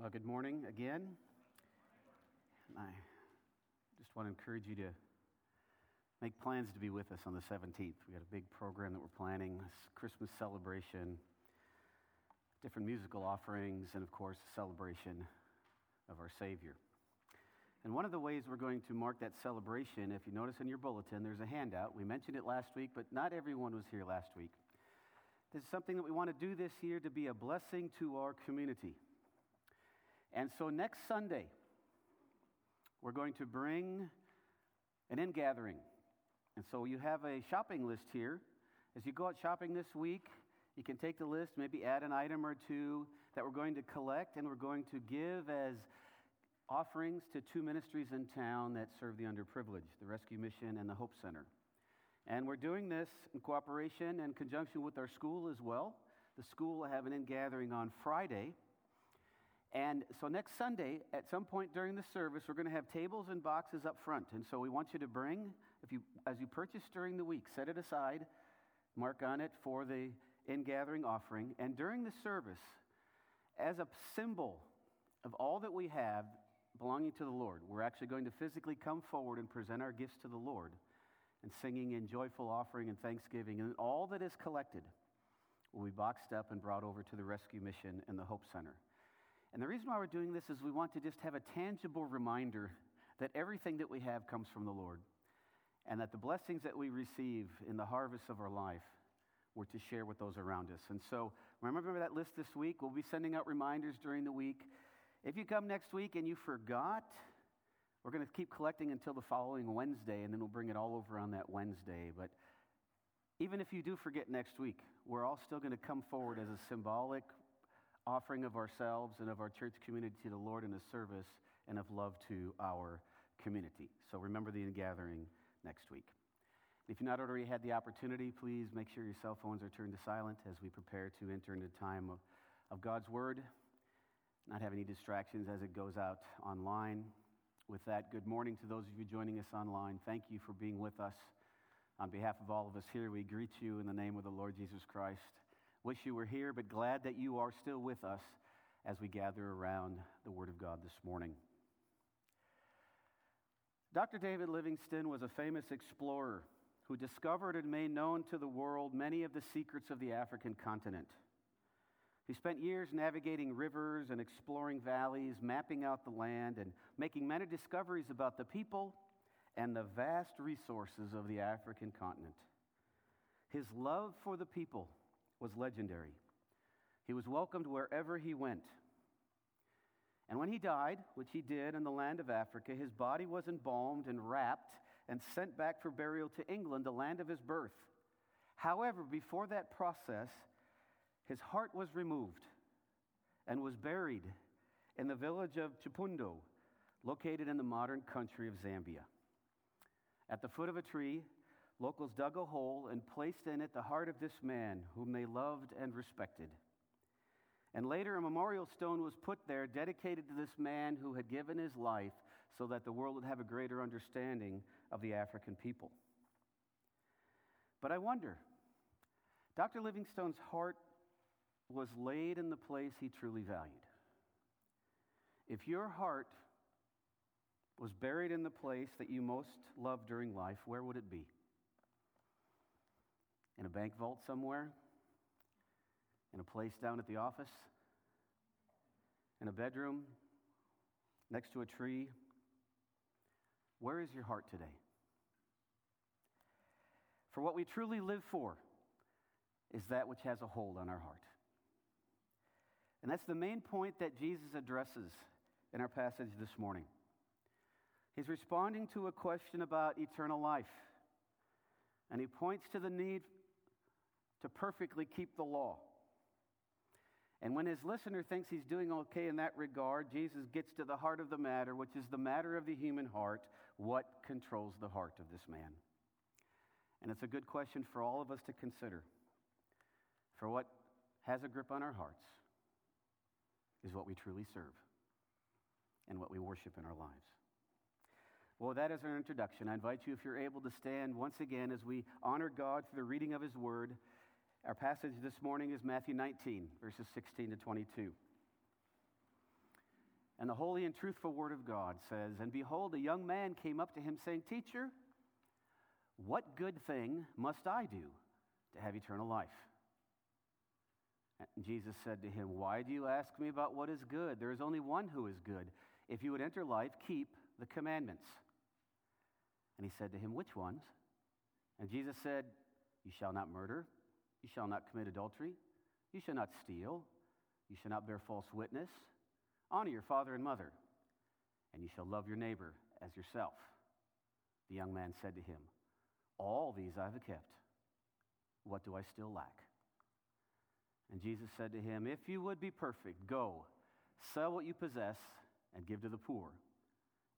Well, good morning again. And I just want to encourage you to make plans to be with us on the 17th. We got a big program that we're planning, Christmas celebration, different musical offerings, and of course, a celebration of our Savior. And one of the ways we're going to mark that celebration, if you notice in your bulletin, there's a handout. We mentioned it last week, but not everyone was here last week. This is something that we want to do this year to be a blessing to our community. And so next Sunday, we're going to bring an in gathering. And so you have a shopping list here. As you go out shopping this week, you can take the list, maybe add an item or two that we're going to collect, and we're going to give as offerings to two ministries in town that serve the underprivileged the Rescue Mission and the Hope Center. And we're doing this in cooperation and conjunction with our school as well. The school will have an in gathering on Friday and so next Sunday, at some point during the service, we're going to have tables and boxes up front. And so we want you to bring, if you, as you purchase during the week, set it aside, mark on it for the in gathering offering. And during the service, as a symbol of all that we have belonging to the Lord, we're actually going to physically come forward and present our gifts to the Lord and singing in joyful offering and thanksgiving. And all that is collected will be boxed up and brought over to the Rescue Mission and the Hope Center. And the reason why we're doing this is we want to just have a tangible reminder that everything that we have comes from the Lord and that the blessings that we receive in the harvest of our life we're to share with those around us. And so remember that list this week. We'll be sending out reminders during the week. If you come next week and you forgot, we're going to keep collecting until the following Wednesday, and then we'll bring it all over on that Wednesday. But even if you do forget next week, we're all still going to come forward as a symbolic offering of ourselves and of our church community to the Lord in a service and of love to our community. So remember the gathering next week. If you've not already had the opportunity, please make sure your cell phones are turned to silent as we prepare to enter into time of, of God's Word, not have any distractions as it goes out online. With that, good morning to those of you joining us online. Thank you for being with us. On behalf of all of us here, we greet you in the name of the Lord Jesus Christ. Wish you were here, but glad that you are still with us as we gather around the Word of God this morning. Dr. David Livingstone was a famous explorer who discovered and made known to the world many of the secrets of the African continent. He spent years navigating rivers and exploring valleys, mapping out the land, and making many discoveries about the people and the vast resources of the African continent. His love for the people was legendary. He was welcomed wherever he went. And when he died, which he did in the land of Africa, his body was embalmed and wrapped and sent back for burial to England, the land of his birth. However, before that process, his heart was removed and was buried in the village of Chitambo, located in the modern country of Zambia. At the foot of a tree, locals dug a hole and placed in it the heart of this man whom they loved and respected. And later, a memorial stone was put there dedicated to this man who had given his life so that the world would have a greater understanding of the African people. But I wonder, Dr. Livingstone's heart was laid in the place he truly valued. If your heart was buried in the place that you most loved during life, where would it be? In a bank vault somewhere, in a place down at the office, in a bedroom, next to a tree. Where is your heart today? For what we truly live for is that which has a hold on our heart. And that's the main point that Jesus addresses in our passage this morning. He's responding to a question about eternal life. And he points to the need to perfectly keep the law. And when his listener thinks he's doing okay in that regard, Jesus gets to the heart of the matter, which is the matter of the human heart. What controls the heart of this man? And it's a good question for all of us to consider. For what has a grip on our hearts is what we truly serve and what we worship in our lives. Well, that is our introduction. I invite you, if you're able, to stand once again as we honor God through the reading of his word. Our passage this morning is Matthew 19, verses 16 to 22. And the holy and truthful word of God says, And behold, a young man came up to him, saying, Teacher, what good thing must I do to have eternal life? And Jesus said to him, Why do you ask me about what is good? There is only one who is good. If you would enter life, keep the commandments. And he said to him, Which ones? And Jesus said, You shall not murder, you shall not commit adultery, you shall not steal, you shall not bear false witness, honor your father and mother, and you shall love your neighbor as yourself. The young man said to him, All these I have kept. What do I still lack? And Jesus said to him, If you would be perfect, go, sell what you possess, and give to the poor,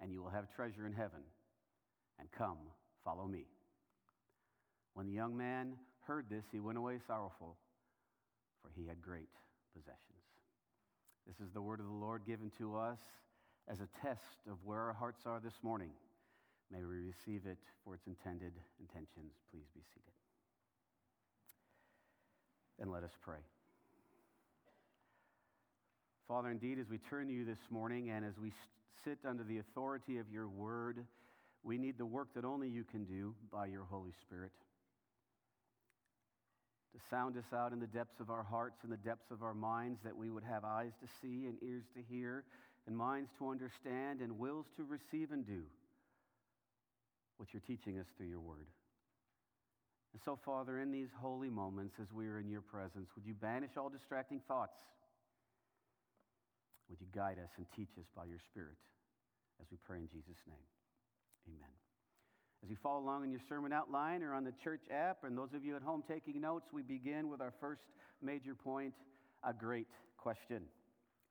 and you will have treasure in heaven. And come, follow me. When the young man heard this, he went away sorrowful, for he had great possessions. This is the word of the Lord given to us as a test of where our hearts are this morning. May we receive it for its intended intentions. Please be seated. And let us pray. Father, indeed, as we turn to you this morning and as we sit under the authority of your word, we need the work that only you can do by your Holy Spirit to sound us out in the depths of our hearts and the depths of our minds, that we would have eyes to see and ears to hear and minds to understand and wills to receive and do what you're teaching us through your word. And so, Father, in these holy moments as we are in your presence, would you banish all distracting thoughts? Would you guide us and teach us by your Spirit as we pray in Jesus' name? Amen. As you follow along in your sermon outline or on the church app, and those of you at home taking notes, we begin with our first major point a great question.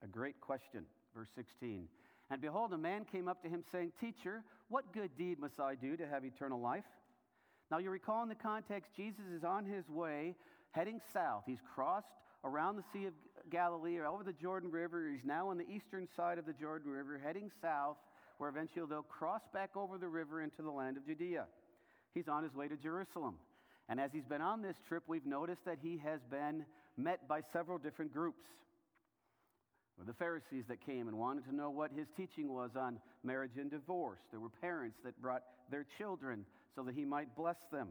A great question. Verse 16. And behold, a man came up to him saying, Teacher, what good deed must I do to have eternal life? Now you recall in the context, Jesus is on his way heading south. He's crossed around the Sea of Galilee or over the Jordan River. He's now on the eastern side of the Jordan River, heading south, where eventually they'll cross back over the river into the land of Judea. He's on his way to Jerusalem. And as he's been on this trip, we've noticed that he has been met by several different groups. The Pharisees that came and wanted to know what his teaching was on marriage and divorce. There were parents that brought their children so that he might bless them.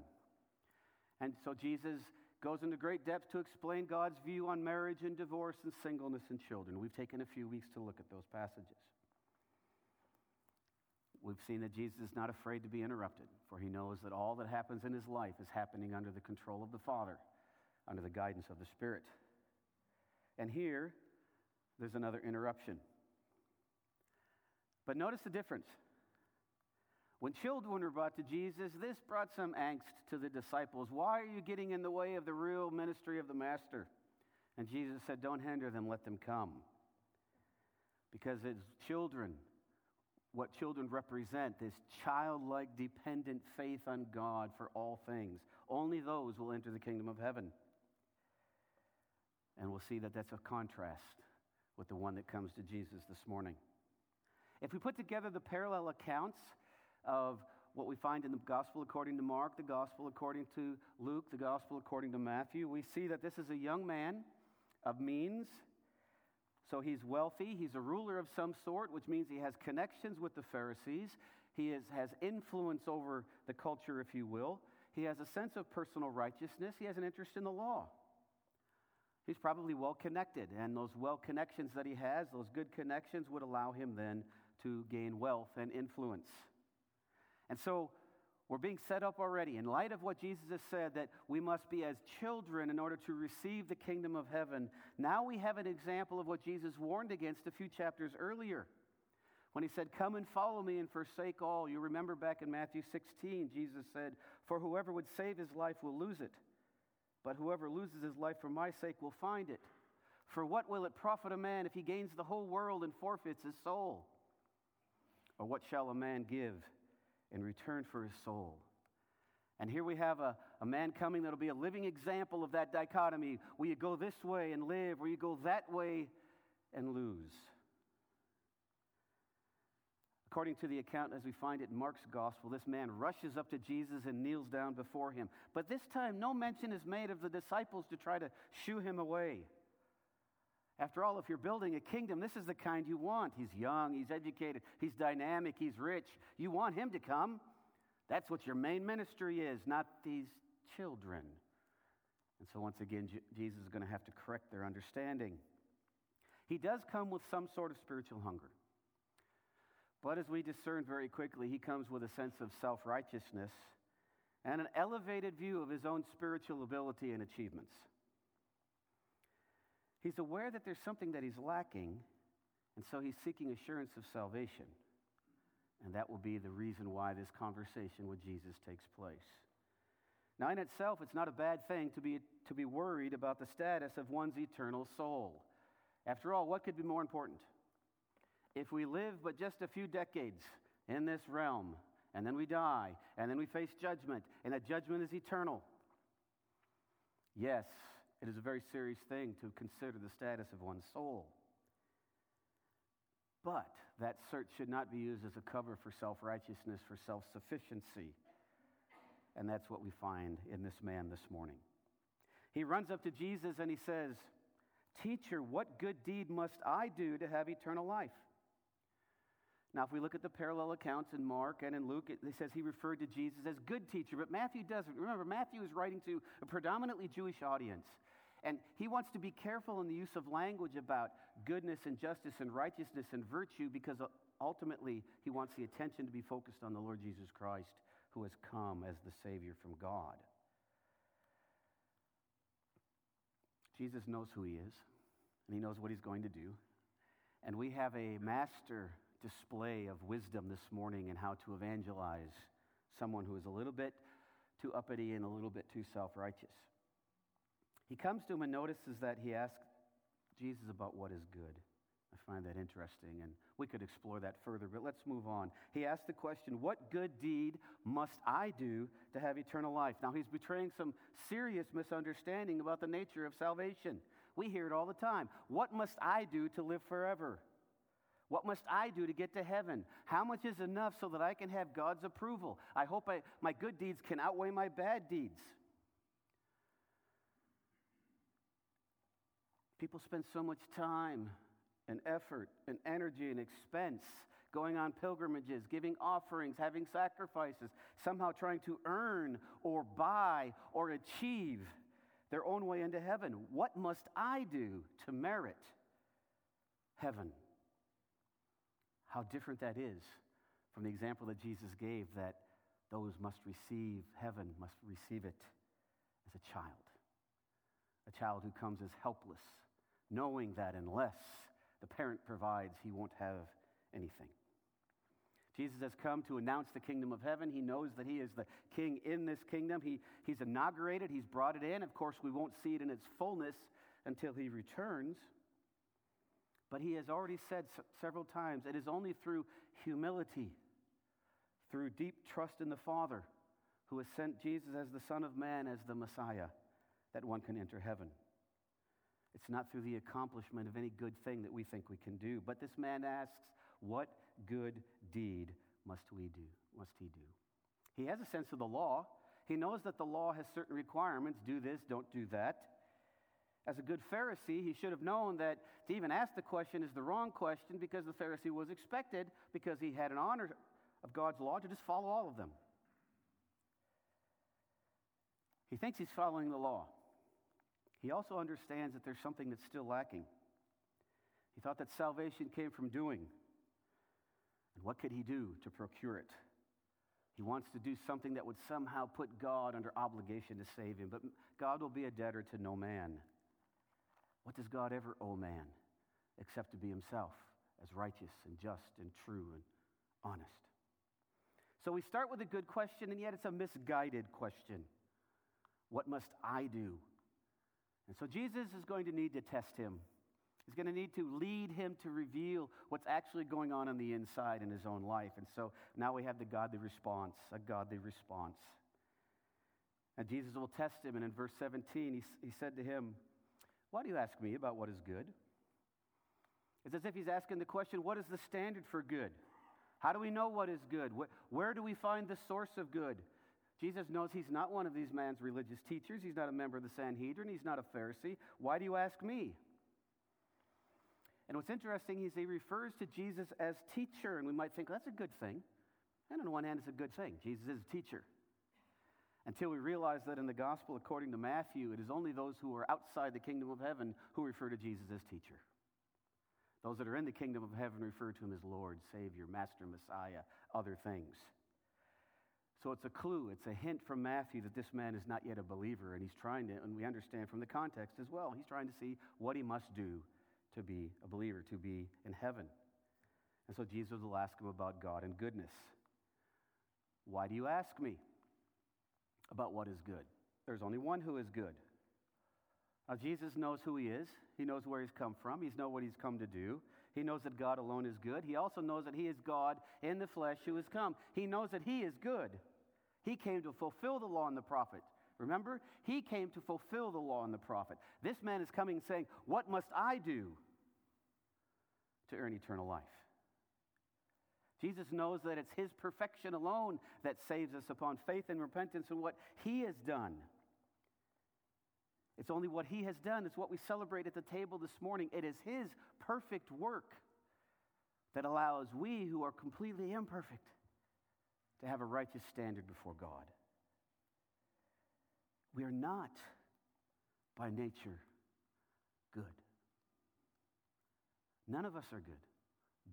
And so Jesus goes into great depth to explain God's view on marriage and divorce and singleness and children. We've taken a few weeks to look at those passages. We've seen that Jesus is not afraid to be interrupted, for he knows that all that happens in his life is happening under the control of the Father, under the guidance of the Spirit. And here, there's another interruption. But notice the difference. When children were brought to Jesus, this brought some angst to the disciples. Why are you getting in the way of the real ministry of the Master? And Jesus said, Don't hinder them, let them come. Because as children, what children represent, this childlike, dependent faith on God for all things, only those will enter the kingdom of heaven. And we'll see that that's a contrast with the one that comes to Jesus this morning. If we put together the parallel accounts, of what we find in the gospel according to Mark, the gospel according to Luke, the gospel according to Matthew. We see that this is a young man of means. So he's wealthy. He's a ruler of some sort, which means he has connections with the Pharisees. He is, has influence over the culture, if you will. He has a sense of personal righteousness. He has an interest in the law. He's probably well connected, and those well connections that he has, those good connections, would allow him then to gain wealth and influence. And so we're being set up already in light of what Jesus has said that we must be as children in order to receive the kingdom of heaven. Now we have an example of what Jesus warned against a few chapters earlier when he said, Come and follow me and forsake all. You remember back in Matthew 16, Jesus said, For whoever would save his life will lose it, but whoever loses his life for my sake will find it. For what will it profit a man if he gains the whole world and forfeits his soul? Or what shall a man give? In return for his soul. And here we have a, a man coming that'll be a living example of that dichotomy. Will you go this way and live? or you go that way and lose? According to the account as we find it in Mark's gospel, this man rushes up to Jesus and kneels down before him. But this time, no mention is made of the disciples to try to shoo him away. After all, if you're building a kingdom, this is the kind you want. He's young, he's educated, he's dynamic, he's rich. You want him to come. That's what your main ministry is, not these children. And so, once again, Jesus is going to have to correct their understanding. He does come with some sort of spiritual hunger. But as we discern very quickly, he comes with a sense of self righteousness and an elevated view of his own spiritual ability and achievements. He's aware that there's something that he's lacking, and so he's seeking assurance of salvation. And that will be the reason why this conversation with Jesus takes place. Now, in itself, it's not a bad thing to be, to be worried about the status of one's eternal soul. After all, what could be more important? If we live but just a few decades in this realm, and then we die, and then we face judgment, and that judgment is eternal. Yes, it is a very serious thing to consider the status of one's soul. But that search should not be used as a cover for self righteousness, for self sufficiency. And that's what we find in this man this morning. He runs up to Jesus and he says, Teacher, what good deed must I do to have eternal life? Now, if we look at the parallel accounts in Mark and in Luke, it, it says he referred to Jesus as good teacher, but Matthew doesn't. Remember, Matthew is writing to a predominantly Jewish audience. And he wants to be careful in the use of language about goodness and justice and righteousness and virtue because uh, ultimately he wants the attention to be focused on the Lord Jesus Christ who has come as the Savior from God. Jesus knows who he is, and he knows what he's going to do. And we have a master display of wisdom this morning in how to evangelize someone who is a little bit too uppity and a little bit too self righteous. He comes to him and notices that he asks Jesus about what is good. I find that interesting, and we could explore that further, but let's move on. He asks the question, What good deed must I do to have eternal life? Now, he's betraying some serious misunderstanding about the nature of salvation. We hear it all the time. What must I do to live forever? What must I do to get to heaven? How much is enough so that I can have God's approval? I hope I, my good deeds can outweigh my bad deeds. People spend so much time and effort and energy and expense going on pilgrimages, giving offerings, having sacrifices, somehow trying to earn or buy or achieve their own way into heaven. What must I do to merit heaven? How different that is from the example that Jesus gave that those must receive heaven, must receive it as a child. A child who comes as helpless knowing that unless the parent provides, he won't have anything. Jesus has come to announce the kingdom of heaven. He knows that he is the king in this kingdom. He, he's inaugurated, he's brought it in. Of course, we won't see it in its fullness until he returns. But he has already said several times it is only through humility, through deep trust in the Father, who has sent Jesus as the Son of Man, as the Messiah, that one can enter heaven. It's not through the accomplishment of any good thing that we think we can do. But this man asks, What good deed must we do? Must he do? He has a sense of the law. He knows that the law has certain requirements do this, don't do that. As a good Pharisee, he should have known that to even ask the question is the wrong question because the Pharisee was expected, because he had an honor of God's law, to just follow all of them. He thinks he's following the law. He also understands that there's something that's still lacking. He thought that salvation came from doing. And what could he do to procure it? He wants to do something that would somehow put God under obligation to save him. But God will be a debtor to no man. What does God ever owe man except to be himself as righteous and just and true and honest? So we start with a good question, and yet it's a misguided question. What must I do and so Jesus is going to need to test him. He's going to need to lead him to reveal what's actually going on on the inside in his own life. And so now we have the godly response, a godly response. And Jesus will test him. And in verse 17, he, he said to him, Why do you ask me about what is good? It's as if he's asking the question, What is the standard for good? How do we know what is good? Where, where do we find the source of good? Jesus knows he's not one of these man's religious teachers. He's not a member of the Sanhedrin. He's not a Pharisee. Why do you ask me? And what's interesting is he refers to Jesus as teacher, and we might think well, that's a good thing. And on the one hand, it's a good thing. Jesus is a teacher. Until we realize that in the gospel, according to Matthew, it is only those who are outside the kingdom of heaven who refer to Jesus as teacher. Those that are in the kingdom of heaven refer to him as Lord, Savior, Master, Messiah, other things. So it's a clue, it's a hint from Matthew that this man is not yet a believer, and he's trying to, and we understand from the context as well, he's trying to see what he must do to be a believer, to be in heaven. And so Jesus will ask him about God and goodness. Why do you ask me about what is good? There's only one who is good. Now, Jesus knows who he is. He knows where he's come from. He knows what he's come to do. He knows that God alone is good. He also knows that he is God in the flesh who has come. He knows that he is good. He came to fulfill the law and the prophet. Remember? He came to fulfill the law and the prophet. This man is coming saying, What must I do to earn eternal life? Jesus knows that it's his perfection alone that saves us upon faith and repentance in what he has done. It's only what he has done. It's what we celebrate at the table this morning. It is his perfect work that allows we who are completely imperfect to have a righteous standard before God. We are not, by nature, good. None of us are good.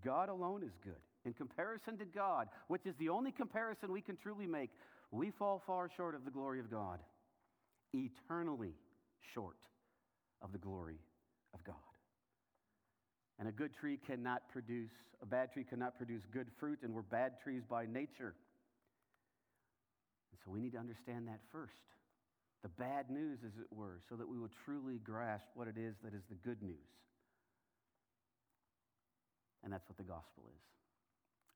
God alone is good. In comparison to God, which is the only comparison we can truly make, we fall far short of the glory of God. Eternally short of the glory of God. And a good tree cannot produce, a bad tree cannot produce good fruit, and we're bad trees by nature. And so we need to understand that first. The bad news, as it were, so that we will truly grasp what it is that is the good news. And that's what the gospel is.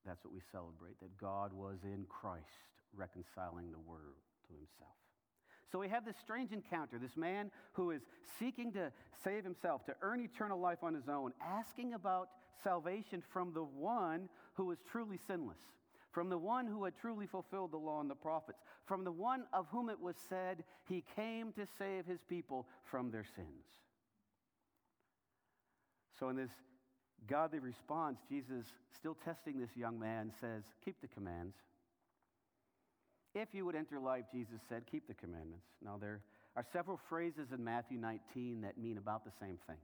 That's what we celebrate that God was in Christ reconciling the world to himself. So we have this strange encounter this man who is seeking to save himself, to earn eternal life on his own, asking about salvation from the one who is truly sinless, from the one who had truly fulfilled the law and the prophets, from the one of whom it was said he came to save his people from their sins. So, in this godly response, Jesus, still testing this young man, says, Keep the commands. If you would enter life, Jesus said, keep the commandments. Now, there are several phrases in Matthew 19 that mean about the same thing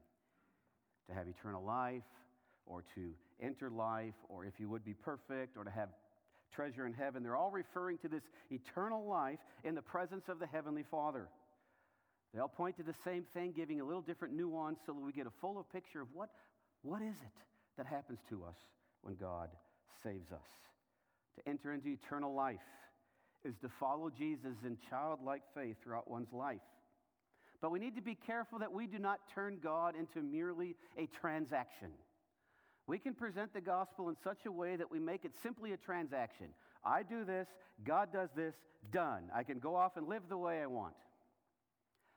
to have eternal life, or to enter life, or if you would be perfect, or to have treasure in heaven. They're all referring to this eternal life in the presence of the Heavenly Father. They all point to the same thing, giving a little different nuance so that we get a fuller picture of what, what is it that happens to us when God saves us. To enter into eternal life is to follow Jesus in childlike faith throughout one's life. But we need to be careful that we do not turn God into merely a transaction. We can present the gospel in such a way that we make it simply a transaction. I do this, God does this, done. I can go off and live the way I want.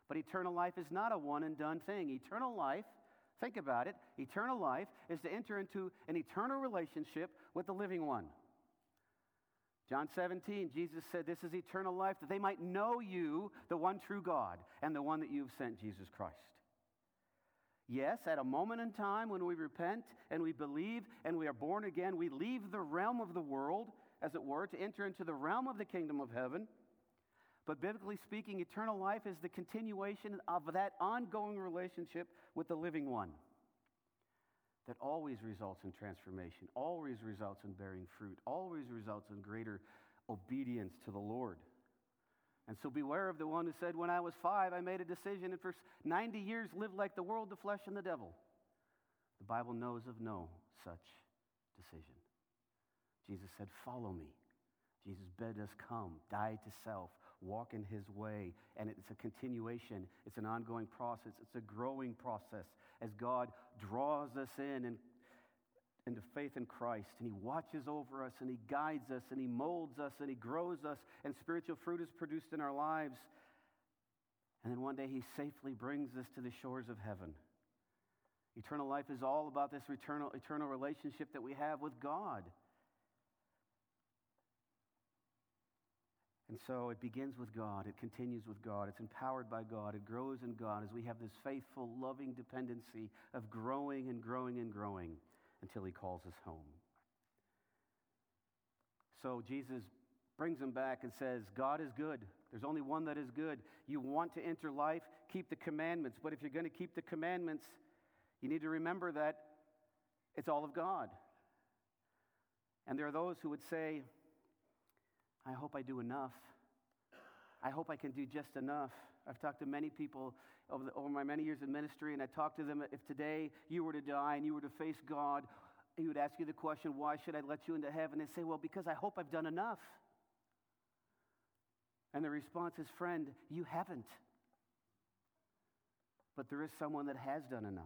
But eternal life is not a one and done thing. Eternal life, think about it, eternal life is to enter into an eternal relationship with the living one. John 17, Jesus said, This is eternal life, that they might know you, the one true God, and the one that you've sent, Jesus Christ. Yes, at a moment in time when we repent and we believe and we are born again, we leave the realm of the world, as it were, to enter into the realm of the kingdom of heaven. But biblically speaking, eternal life is the continuation of that ongoing relationship with the living one that always results in transformation, always results in bearing fruit, always results in greater obedience to the Lord. And so beware of the one who said, When I was five, I made a decision, and for 90 years lived like the world, the flesh, and the devil. The Bible knows of no such decision. Jesus said, Follow me. Jesus bid us come, die to self, walk in his way. And it's a continuation, it's an ongoing process, it's a growing process as God draws us in and into faith in Christ, and He watches over us, and He guides us, and He molds us, and He grows us, and spiritual fruit is produced in our lives. And then one day He safely brings us to the shores of heaven. Eternal life is all about this eternal, eternal relationship that we have with God. And And so it begins with God, it continues with God, it's empowered by God, it grows in God as we have this faithful, loving dependency of growing and growing and growing until He calls us home. So Jesus brings him back and says, God is good. There's only one that is good. You want to enter life, keep the commandments. But if you're going to keep the commandments, you need to remember that it's all of God. And there are those who would say, I hope I do enough. I hope I can do just enough. I've talked to many people over, the, over my many years in ministry, and I talked to them if today you were to die and you were to face God, He would ask you the question, Why should I let you into heaven? And say, Well, because I hope I've done enough. And the response is, Friend, you haven't. But there is someone that has done enough.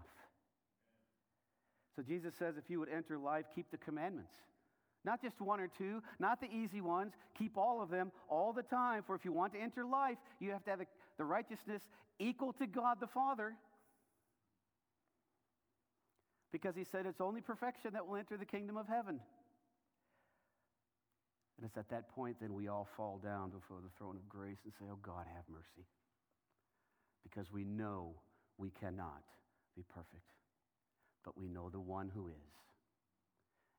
So Jesus says, If you would enter life, keep the commandments. Not just one or two, not the easy ones. Keep all of them all the time. For if you want to enter life, you have to have the righteousness equal to God the Father. Because he said it's only perfection that will enter the kingdom of heaven. And it's at that point then we all fall down before the throne of grace and say, Oh God, have mercy. Because we know we cannot be perfect, but we know the one who is.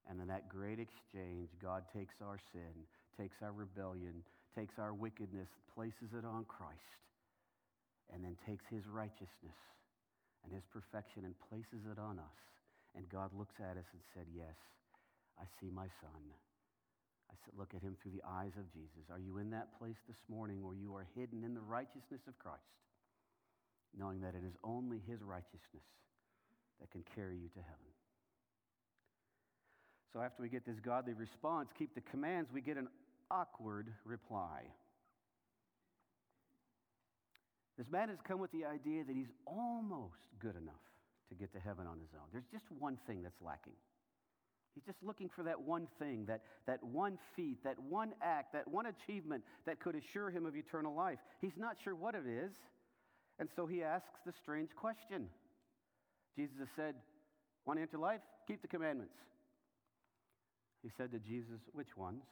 And in that great exchange, God takes our sin, takes our rebellion, takes our wickedness, places it on Christ, and then takes his righteousness and his perfection and places it on us. And God looks at us and said, Yes, I see my son. I said, Look at him through the eyes of Jesus. Are you in that place this morning where you are hidden in the righteousness of Christ, knowing that it is only his righteousness that can carry you to heaven? So after we get this godly response, keep the commands, we get an awkward reply. This man has come with the idea that he's almost good enough to get to heaven on his own. There's just one thing that's lacking. He's just looking for that one thing, that, that one feat, that one act, that one achievement that could assure him of eternal life. He's not sure what it is. And so he asks the strange question. Jesus has said, Want to enter life? Keep the commandments. He said to Jesus, Which ones?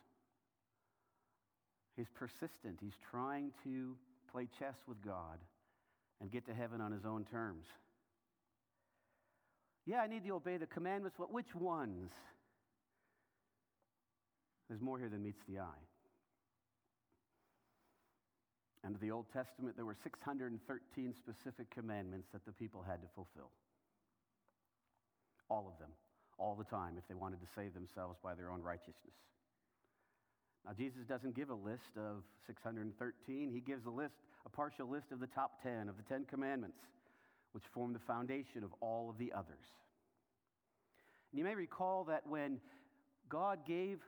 He's persistent. He's trying to play chess with God and get to heaven on his own terms. Yeah, I need to obey the commandments, but which ones? There's more here than meets the eye. Under the Old Testament, there were 613 specific commandments that the people had to fulfill. All of them all the time if they wanted to save themselves by their own righteousness. Now, Jesus doesn't give a list of 613. He gives a list, a partial list of the top 10 of the 10 commandments, which form the foundation of all of the others. And you may recall that when God gave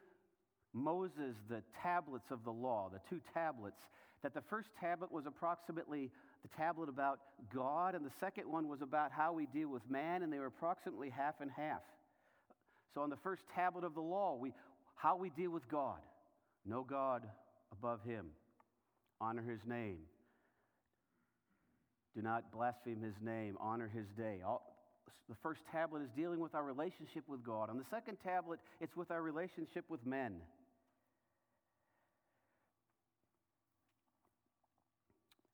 Moses the tablets of the law, the two tablets, that the first tablet was approximately the tablet about God, and the second one was about how we deal with man, and they were approximately half and half. So, on the first tablet of the law, we, how we deal with God know God above Him, honor His name, do not blaspheme His name, honor His day. All, the first tablet is dealing with our relationship with God. On the second tablet, it's with our relationship with men.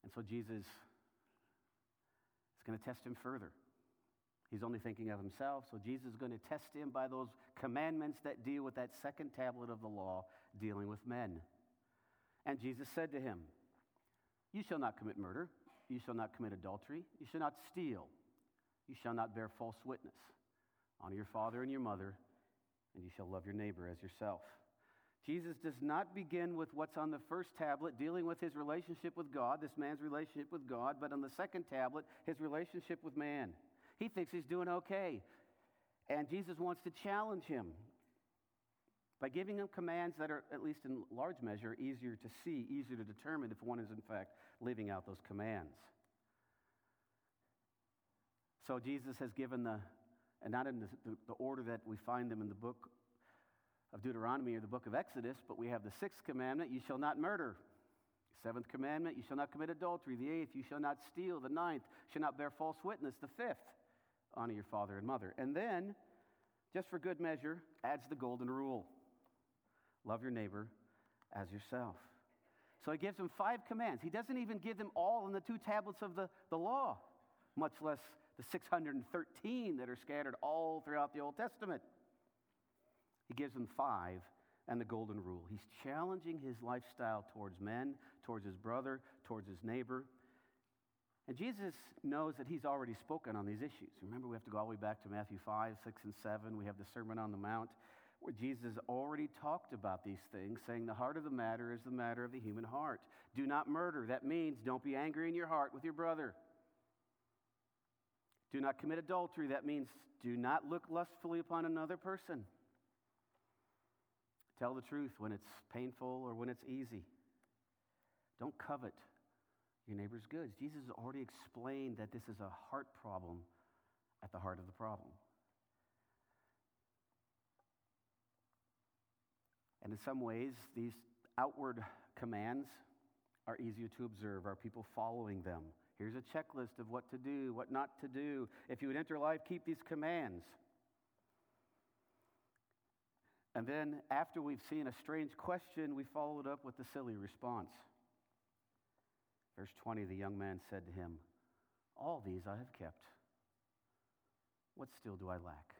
And so Jesus is going to test him further. He's only thinking of himself. So Jesus is going to test him by those commandments that deal with that second tablet of the law dealing with men. And Jesus said to him, You shall not commit murder. You shall not commit adultery. You shall not steal. You shall not bear false witness. Honor your father and your mother, and you shall love your neighbor as yourself. Jesus does not begin with what's on the first tablet, dealing with his relationship with God, this man's relationship with God, but on the second tablet, his relationship with man. He thinks he's doing okay. And Jesus wants to challenge him by giving him commands that are, at least in large measure, easier to see, easier to determine if one is, in fact, living out those commands. So Jesus has given the, and not in the, the, the order that we find them in the book of Deuteronomy or the book of Exodus, but we have the sixth commandment you shall not murder. Seventh commandment, you shall not commit adultery. The eighth, you shall not steal. The ninth, shall not bear false witness. The fifth, honor your father and mother. And then, just for good measure, adds the golden rule love your neighbor as yourself. So he gives them five commands. He doesn't even give them all in the two tablets of the, the law, much less the 613 that are scattered all throughout the Old Testament. He gives them five and the golden rule. He's challenging his lifestyle towards men, towards his brother, towards his neighbor. And Jesus knows that he's already spoken on these issues. Remember, we have to go all the way back to Matthew 5, 6, and 7. We have the Sermon on the Mount, where Jesus already talked about these things, saying the heart of the matter is the matter of the human heart. Do not murder. That means don't be angry in your heart with your brother. Do not commit adultery. That means do not look lustfully upon another person. Tell the truth when it's painful or when it's easy. Don't covet your neighbor's goods. Jesus has already explained that this is a heart problem at the heart of the problem. And in some ways, these outward commands are easier to observe. Are people following them? Here's a checklist of what to do, what not to do. If you would enter life, keep these commands. And then, after we've seen a strange question, we follow it up with a silly response. Verse 20 the young man said to him, All these I have kept. What still do I lack?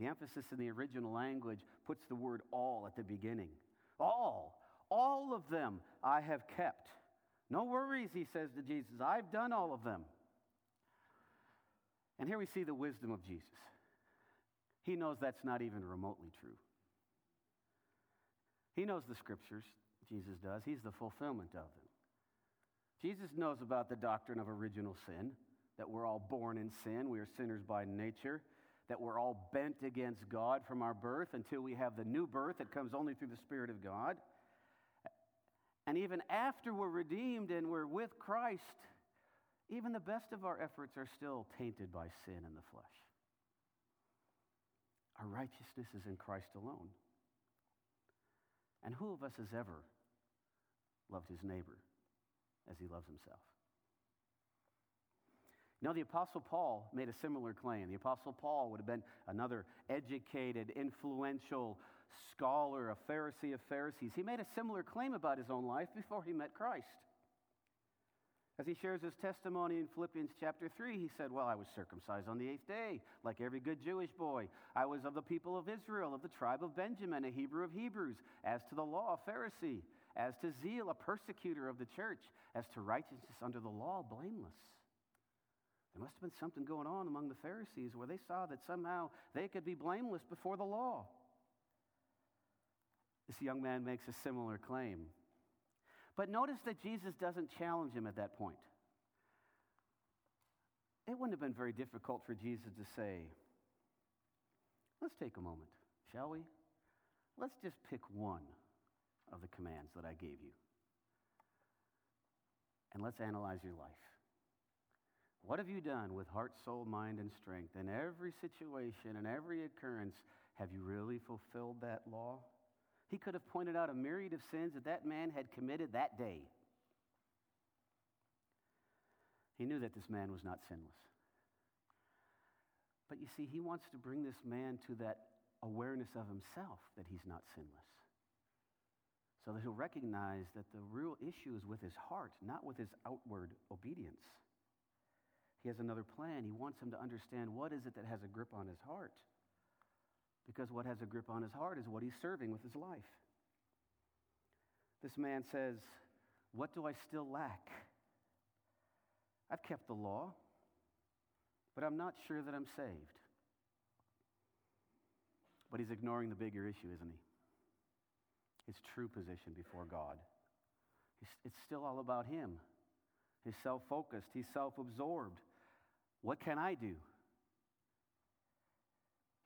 The emphasis in the original language puts the word all at the beginning. All, all of them I have kept. No worries, he says to Jesus. I've done all of them. And here we see the wisdom of Jesus. He knows that's not even remotely true. He knows the scriptures, Jesus does. He's the fulfillment of them. Jesus knows about the doctrine of original sin, that we're all born in sin, we are sinners by nature, that we're all bent against God from our birth until we have the new birth that comes only through the Spirit of God. And even after we're redeemed and we're with Christ, even the best of our efforts are still tainted by sin in the flesh. Our righteousness is in Christ alone. And who of us has ever loved his neighbor as he loves himself? Know, the Apostle Paul made a similar claim. The Apostle Paul would have been another educated, influential scholar, a Pharisee of Pharisees. He made a similar claim about his own life before he met Christ. As he shares his testimony in Philippians chapter 3, he said, Well, I was circumcised on the eighth day, like every good Jewish boy. I was of the people of Israel, of the tribe of Benjamin, a Hebrew of Hebrews. As to the law, a Pharisee. As to zeal, a persecutor of the church. As to righteousness under the law, blameless. There must have been something going on among the Pharisees where they saw that somehow they could be blameless before the law. This young man makes a similar claim. But notice that Jesus doesn't challenge him at that point. It wouldn't have been very difficult for Jesus to say, Let's take a moment, shall we? Let's just pick one of the commands that I gave you. And let's analyze your life. What have you done with heart, soul, mind, and strength? In every situation and every occurrence, have you really fulfilled that law? He could have pointed out a myriad of sins that that man had committed that day. He knew that this man was not sinless. But you see, he wants to bring this man to that awareness of himself that he's not sinless. So that he'll recognize that the real issue is with his heart, not with his outward obedience. He has another plan. He wants him to understand what is it that has a grip on his heart. Because what has a grip on his heart is what he's serving with his life. This man says, What do I still lack? I've kept the law, but I'm not sure that I'm saved. But he's ignoring the bigger issue, isn't he? His true position before God. It's still all about him. He's self focused, he's self absorbed. What can I do?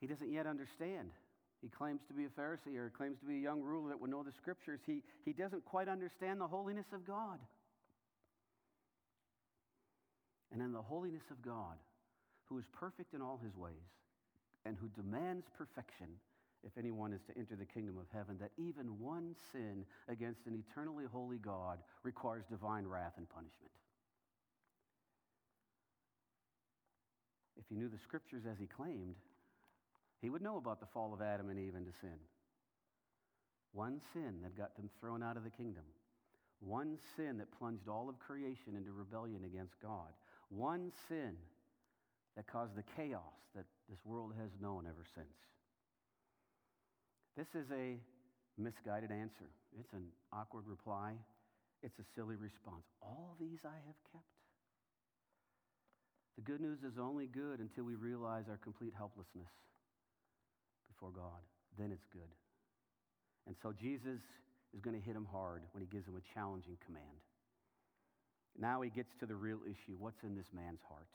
He doesn't yet understand. He claims to be a Pharisee or claims to be a young ruler that would know the scriptures. He, he doesn't quite understand the holiness of God. And in the holiness of God, who is perfect in all his ways and who demands perfection if anyone is to enter the kingdom of heaven, that even one sin against an eternally holy God requires divine wrath and punishment. If he knew the scriptures as he claimed, he would know about the fall of Adam and Eve into sin. One sin that got them thrown out of the kingdom. One sin that plunged all of creation into rebellion against God. One sin that caused the chaos that this world has known ever since. This is a misguided answer. It's an awkward reply. It's a silly response. All these I have kept. The good news is only good until we realize our complete helplessness before God. Then it's good. And so Jesus is going to hit him hard when he gives him a challenging command. Now he gets to the real issue what's in this man's heart?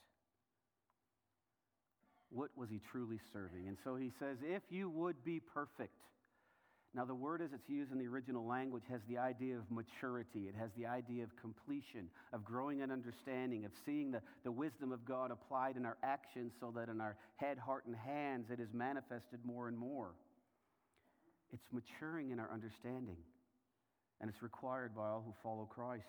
What was he truly serving? And so he says, If you would be perfect. Now, the word as it's used in the original language has the idea of maturity. It has the idea of completion, of growing in understanding, of seeing the, the wisdom of God applied in our actions so that in our head, heart, and hands it is manifested more and more. It's maturing in our understanding, and it's required by all who follow Christ.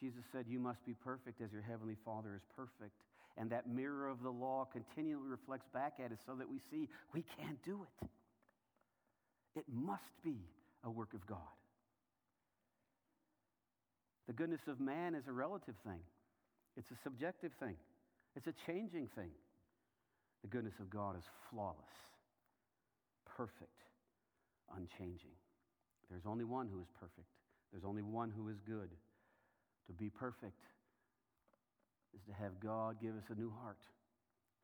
Jesus said, You must be perfect as your heavenly Father is perfect. And that mirror of the law continually reflects back at us so that we see we can't do it. It must be a work of God. The goodness of man is a relative thing, it's a subjective thing, it's a changing thing. The goodness of God is flawless, perfect, unchanging. There's only one who is perfect, there's only one who is good. To be perfect is to have God give us a new heart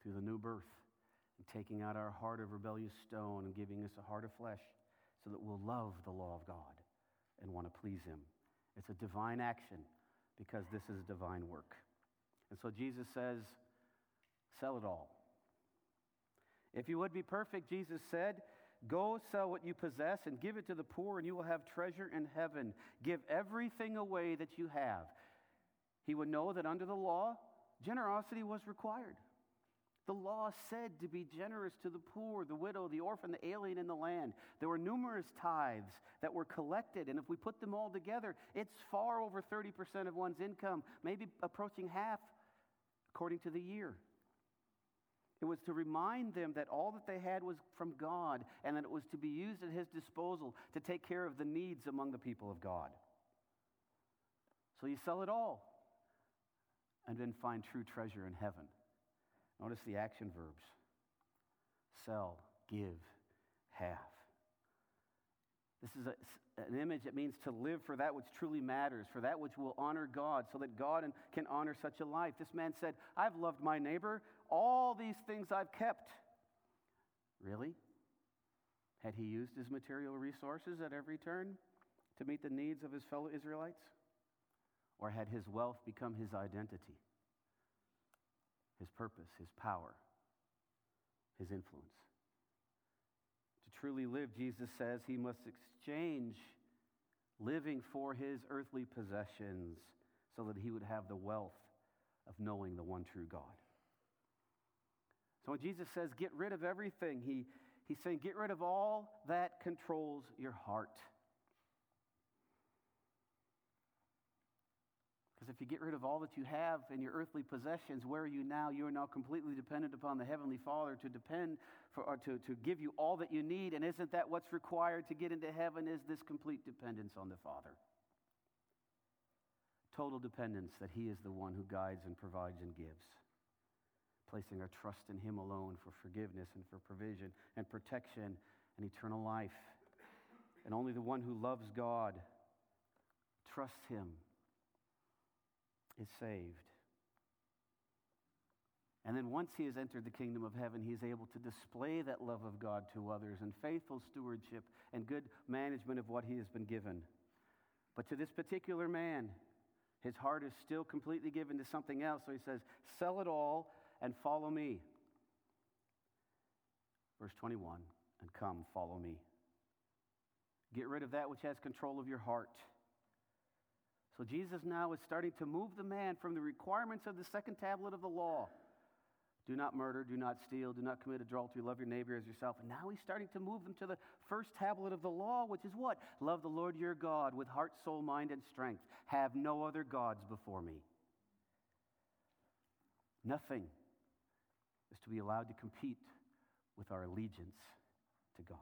through the new birth and taking out our heart of rebellious stone and giving us a heart of flesh so that we'll love the law of God and want to please Him. It's a divine action because this is divine work. And so Jesus says, sell it all. If you would be perfect, Jesus said, Go sell what you possess and give it to the poor, and you will have treasure in heaven. Give everything away that you have. He would know that under the law, generosity was required. The law said to be generous to the poor, the widow, the orphan, the alien in the land. There were numerous tithes that were collected, and if we put them all together, it's far over 30% of one's income, maybe approaching half according to the year. It was to remind them that all that they had was from God and that it was to be used at His disposal to take care of the needs among the people of God. So you sell it all and then find true treasure in heaven. Notice the action verbs sell, give, have. This is a, an image that means to live for that which truly matters, for that which will honor God, so that God can honor such a life. This man said, I've loved my neighbor. All these things I've kept. Really? Had he used his material resources at every turn to meet the needs of his fellow Israelites? Or had his wealth become his identity? his purpose, his power, his influence. To truly live, Jesus says he must exchange living for his earthly possessions so that he would have the wealth of knowing the one true God. So when Jesus says, get rid of everything, he, he's saying, get rid of all that controls your heart. Because if you get rid of all that you have in your earthly possessions, where are you now? You are now completely dependent upon the Heavenly Father to depend for, or to, to give you all that you need. And isn't that what's required to get into heaven? Is this complete dependence on the Father? Total dependence that He is the one who guides and provides and gives. Placing our trust in Him alone for forgiveness and for provision and protection and eternal life. And only the one who loves God trusts Him is saved. And then once he has entered the kingdom of heaven, he is able to display that love of God to others and faithful stewardship and good management of what he has been given. But to this particular man, his heart is still completely given to something else. So he says, Sell it all and follow me. Verse 21 And come, follow me. Get rid of that which has control of your heart so Jesus now is starting to move the man from the requirements of the second tablet of the law. Do not murder, do not steal, do not commit adultery, love your neighbor as yourself. And now he's starting to move them to the first tablet of the law, which is what? Love the Lord your God with heart, soul, mind, and strength. Have no other gods before me. Nothing is to be allowed to compete with our allegiance to God.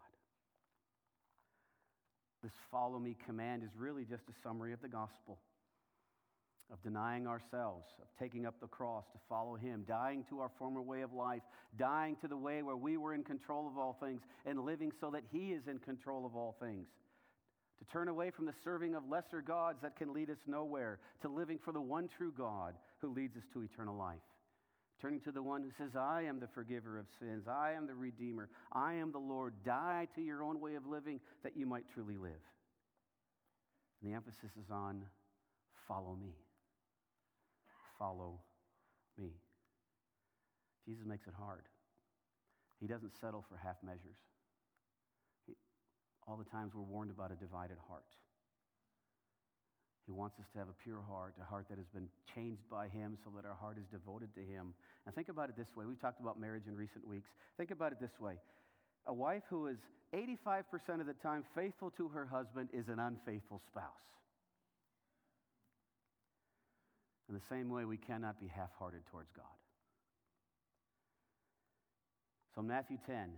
This follow me command is really just a summary of the gospel of denying ourselves, of taking up the cross to follow Him, dying to our former way of life, dying to the way where we were in control of all things, and living so that He is in control of all things. To turn away from the serving of lesser gods that can lead us nowhere, to living for the one true God who leads us to eternal life. Turning to the one who says, I am the forgiver of sins, I am the redeemer, I am the Lord. Die to your own way of living that you might truly live. And the emphasis is on follow me follow me. Jesus makes it hard. He doesn't settle for half measures. He, all the times we're warned about a divided heart. He wants us to have a pure heart, a heart that has been changed by Him so that our heart is devoted to Him. And think about it this way. We've talked about marriage in recent weeks. Think about it this way a wife who is 85% of the time faithful to her husband is an unfaithful spouse. In the same way, we cannot be half hearted towards God. So, Matthew 10,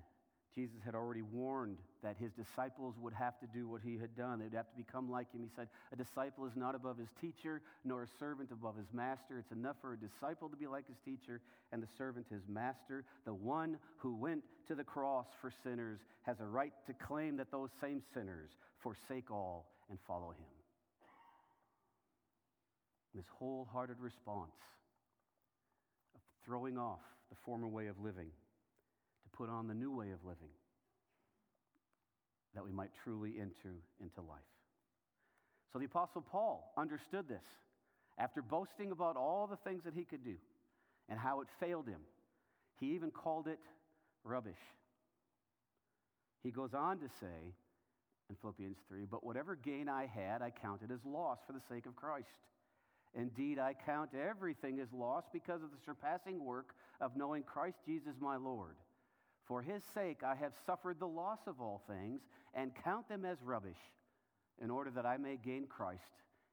Jesus had already warned that his disciples would have to do what he had done. They'd have to become like him. He said, A disciple is not above his teacher, nor a servant above his master. It's enough for a disciple to be like his teacher, and the servant his master. The one who went to the cross for sinners has a right to claim that those same sinners forsake all and follow him this wholehearted response of throwing off the former way of living put on the new way of living that we might truly enter into life. So the Apostle Paul understood this. After boasting about all the things that he could do and how it failed him, he even called it rubbish. He goes on to say in Philippians 3 But whatever gain I had, I counted as loss for the sake of Christ. Indeed, I count everything as loss because of the surpassing work of knowing Christ Jesus my Lord. For his sake I have suffered the loss of all things and count them as rubbish, in order that I may gain Christ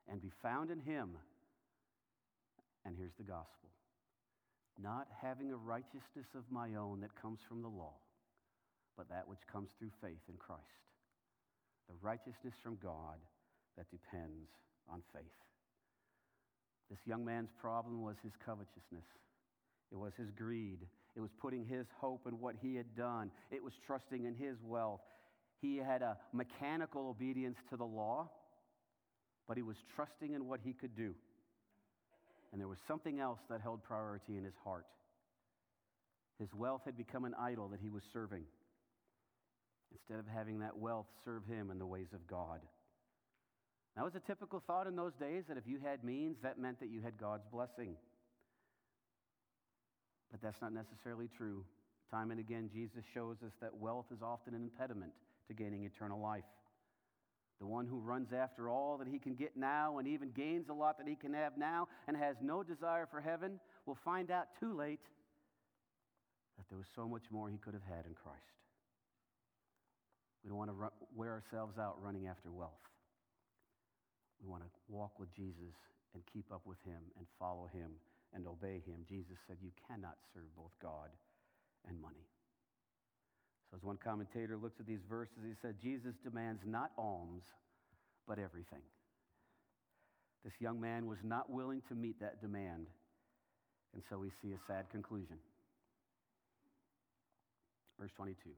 and be found in him. And here's the gospel not having a righteousness of my own that comes from the law, but that which comes through faith in Christ. The righteousness from God that depends on faith. This young man's problem was his covetousness. It was his greed. It was putting his hope in what he had done. It was trusting in his wealth. He had a mechanical obedience to the law, but he was trusting in what he could do. And there was something else that held priority in his heart. His wealth had become an idol that he was serving instead of having that wealth serve him in the ways of God. That was a typical thought in those days that if you had means, that meant that you had God's blessing. But that's not necessarily true. Time and again, Jesus shows us that wealth is often an impediment to gaining eternal life. The one who runs after all that he can get now and even gains a lot that he can have now and has no desire for heaven will find out too late that there was so much more he could have had in Christ. We don't want to wear ourselves out running after wealth. We want to walk with Jesus and keep up with him and follow him and obey him. Jesus said, You cannot serve both God and money. So, as one commentator looks at these verses, he said, Jesus demands not alms, but everything. This young man was not willing to meet that demand. And so we see a sad conclusion. Verse 22.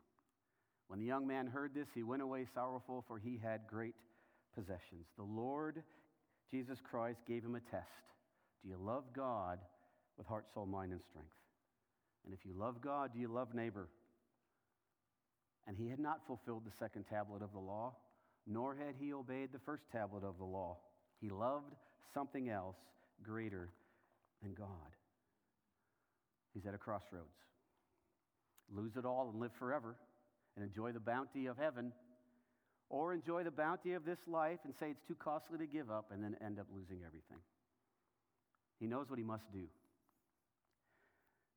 When the young man heard this, he went away sorrowful, for he had great possessions. The Lord Jesus Christ gave him a test. Do you love God with heart, soul, mind, and strength? And if you love God, do you love neighbor? And he had not fulfilled the second tablet of the law, nor had he obeyed the first tablet of the law. He loved something else greater than God. He's at a crossroads. Lose it all and live forever and enjoy the bounty of heaven or enjoy the bounty of this life and say it's too costly to give up and then end up losing everything. He knows what he must do.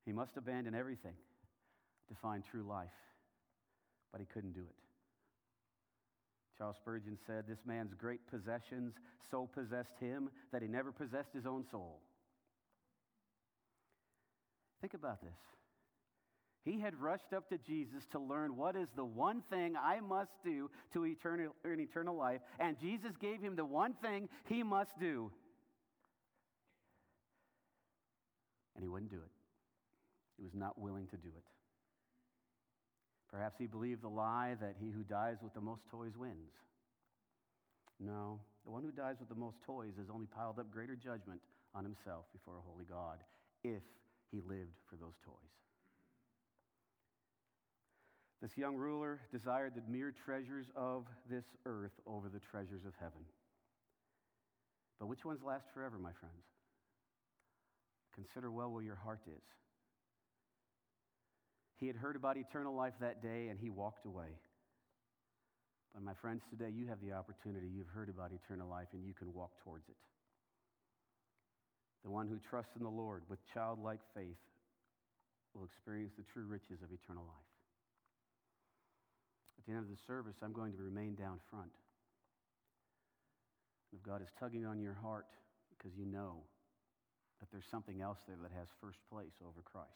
He must abandon everything to find true life, but he couldn't do it. Charles Spurgeon said, This man's great possessions so possessed him that he never possessed his own soul. Think about this. He had rushed up to Jesus to learn what is the one thing I must do to eternal, eternal life, and Jesus gave him the one thing he must do. And he wouldn't do it. He was not willing to do it. Perhaps he believed the lie that he who dies with the most toys wins. No, the one who dies with the most toys has only piled up greater judgment on himself before a holy God if he lived for those toys. This young ruler desired the mere treasures of this earth over the treasures of heaven. But which ones last forever, my friends? Consider well where your heart is. He had heard about eternal life that day and he walked away. But, my friends, today you have the opportunity. You've heard about eternal life and you can walk towards it. The one who trusts in the Lord with childlike faith will experience the true riches of eternal life. At the end of the service, I'm going to remain down front. If God is tugging on your heart because you know that there's something else there that has first place over Christ,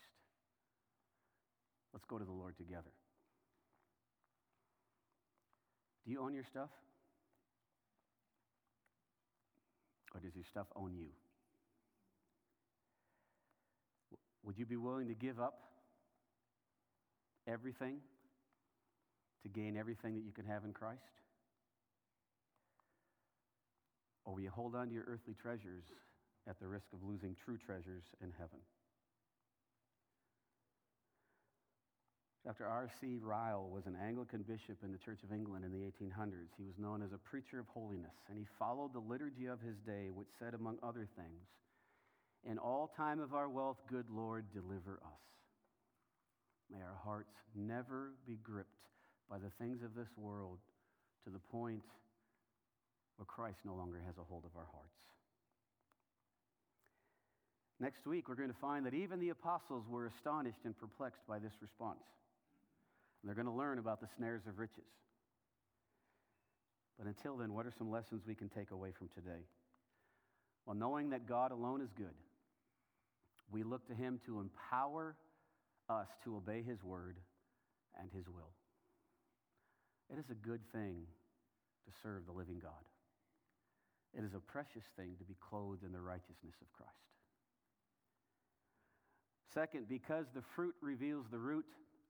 let's go to the Lord together. Do you own your stuff? Or does your stuff own you? Would you be willing to give up everything to gain everything that you can have in Christ? Or will you hold on to your earthly treasures at the risk of losing true treasures in heaven? Dr. R.C. Ryle was an Anglican bishop in the Church of England in the 1800s. He was known as a preacher of holiness, and he followed the liturgy of his day, which said, among other things, In all time of our wealth, good Lord, deliver us. May our hearts never be gripped by the things of this world to the point where Christ no longer has a hold of our hearts. Next week, we're going to find that even the apostles were astonished and perplexed by this response. And they're going to learn about the snares of riches. But until then, what are some lessons we can take away from today? Well, knowing that God alone is good, we look to Him to empower us to obey His word and His will. It is a good thing to serve the living God. It is a precious thing to be clothed in the righteousness of Christ. Second, because the fruit reveals the root,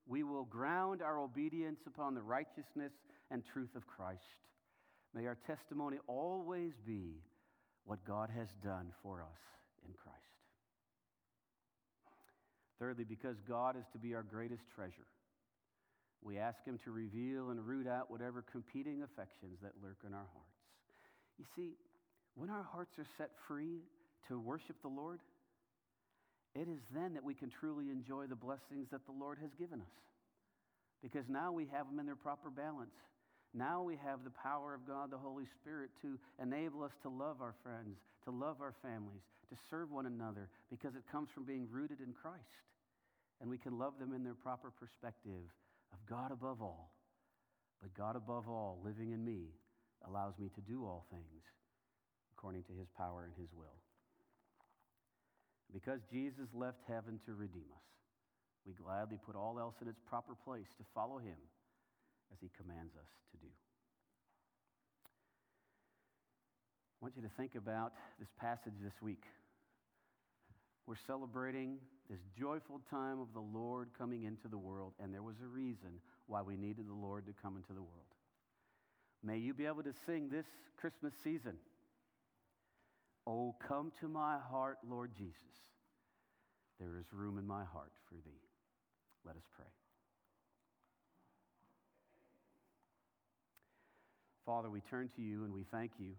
we will ground our obedience upon the righteousness and truth of Christ. May our testimony always be what God has done for us in Christ. Thirdly, because God is to be our greatest treasure, we ask Him to reveal and root out whatever competing affections that lurk in our hearts. You see, when our hearts are set free to worship the Lord, it is then that we can truly enjoy the blessings that the Lord has given us. Because now we have them in their proper balance. Now we have the power of God, the Holy Spirit, to enable us to love our friends, to love our families, to serve one another, because it comes from being rooted in Christ. And we can love them in their proper perspective of God above all. But God above all, living in me, allows me to do all things according to his power and his will. Because Jesus left heaven to redeem us, we gladly put all else in its proper place to follow him as he commands us to do. I want you to think about this passage this week. We're celebrating this joyful time of the Lord coming into the world, and there was a reason why we needed the Lord to come into the world. May you be able to sing this Christmas season. Oh, come to my heart, Lord Jesus. There is room in my heart for thee. Let us pray. Father, we turn to you and we thank you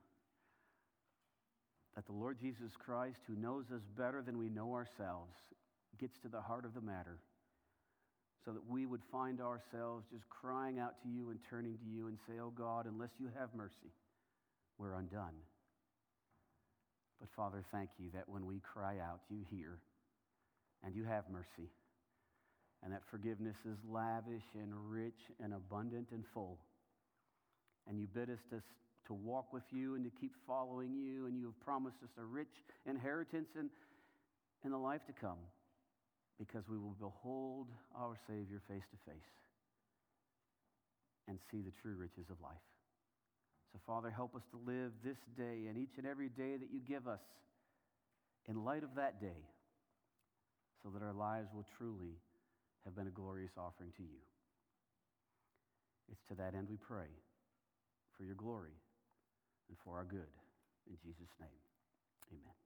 that the Lord Jesus Christ, who knows us better than we know ourselves, gets to the heart of the matter so that we would find ourselves just crying out to you and turning to you and say, Oh God, unless you have mercy, we're undone. But Father, thank you that when we cry out, you hear and you have mercy. And that forgiveness is lavish and rich and abundant and full. And you bid us to, to walk with you and to keep following you. And you have promised us a rich inheritance in, in the life to come. because we will behold our Savior face to face and see the true riches of life. So, Father, help us to live this day and each and every day that you give us in light of that day so that our lives will truly have been a glorious offering to you. It's to that end we pray for your glory and for our good. In Jesus' name, amen.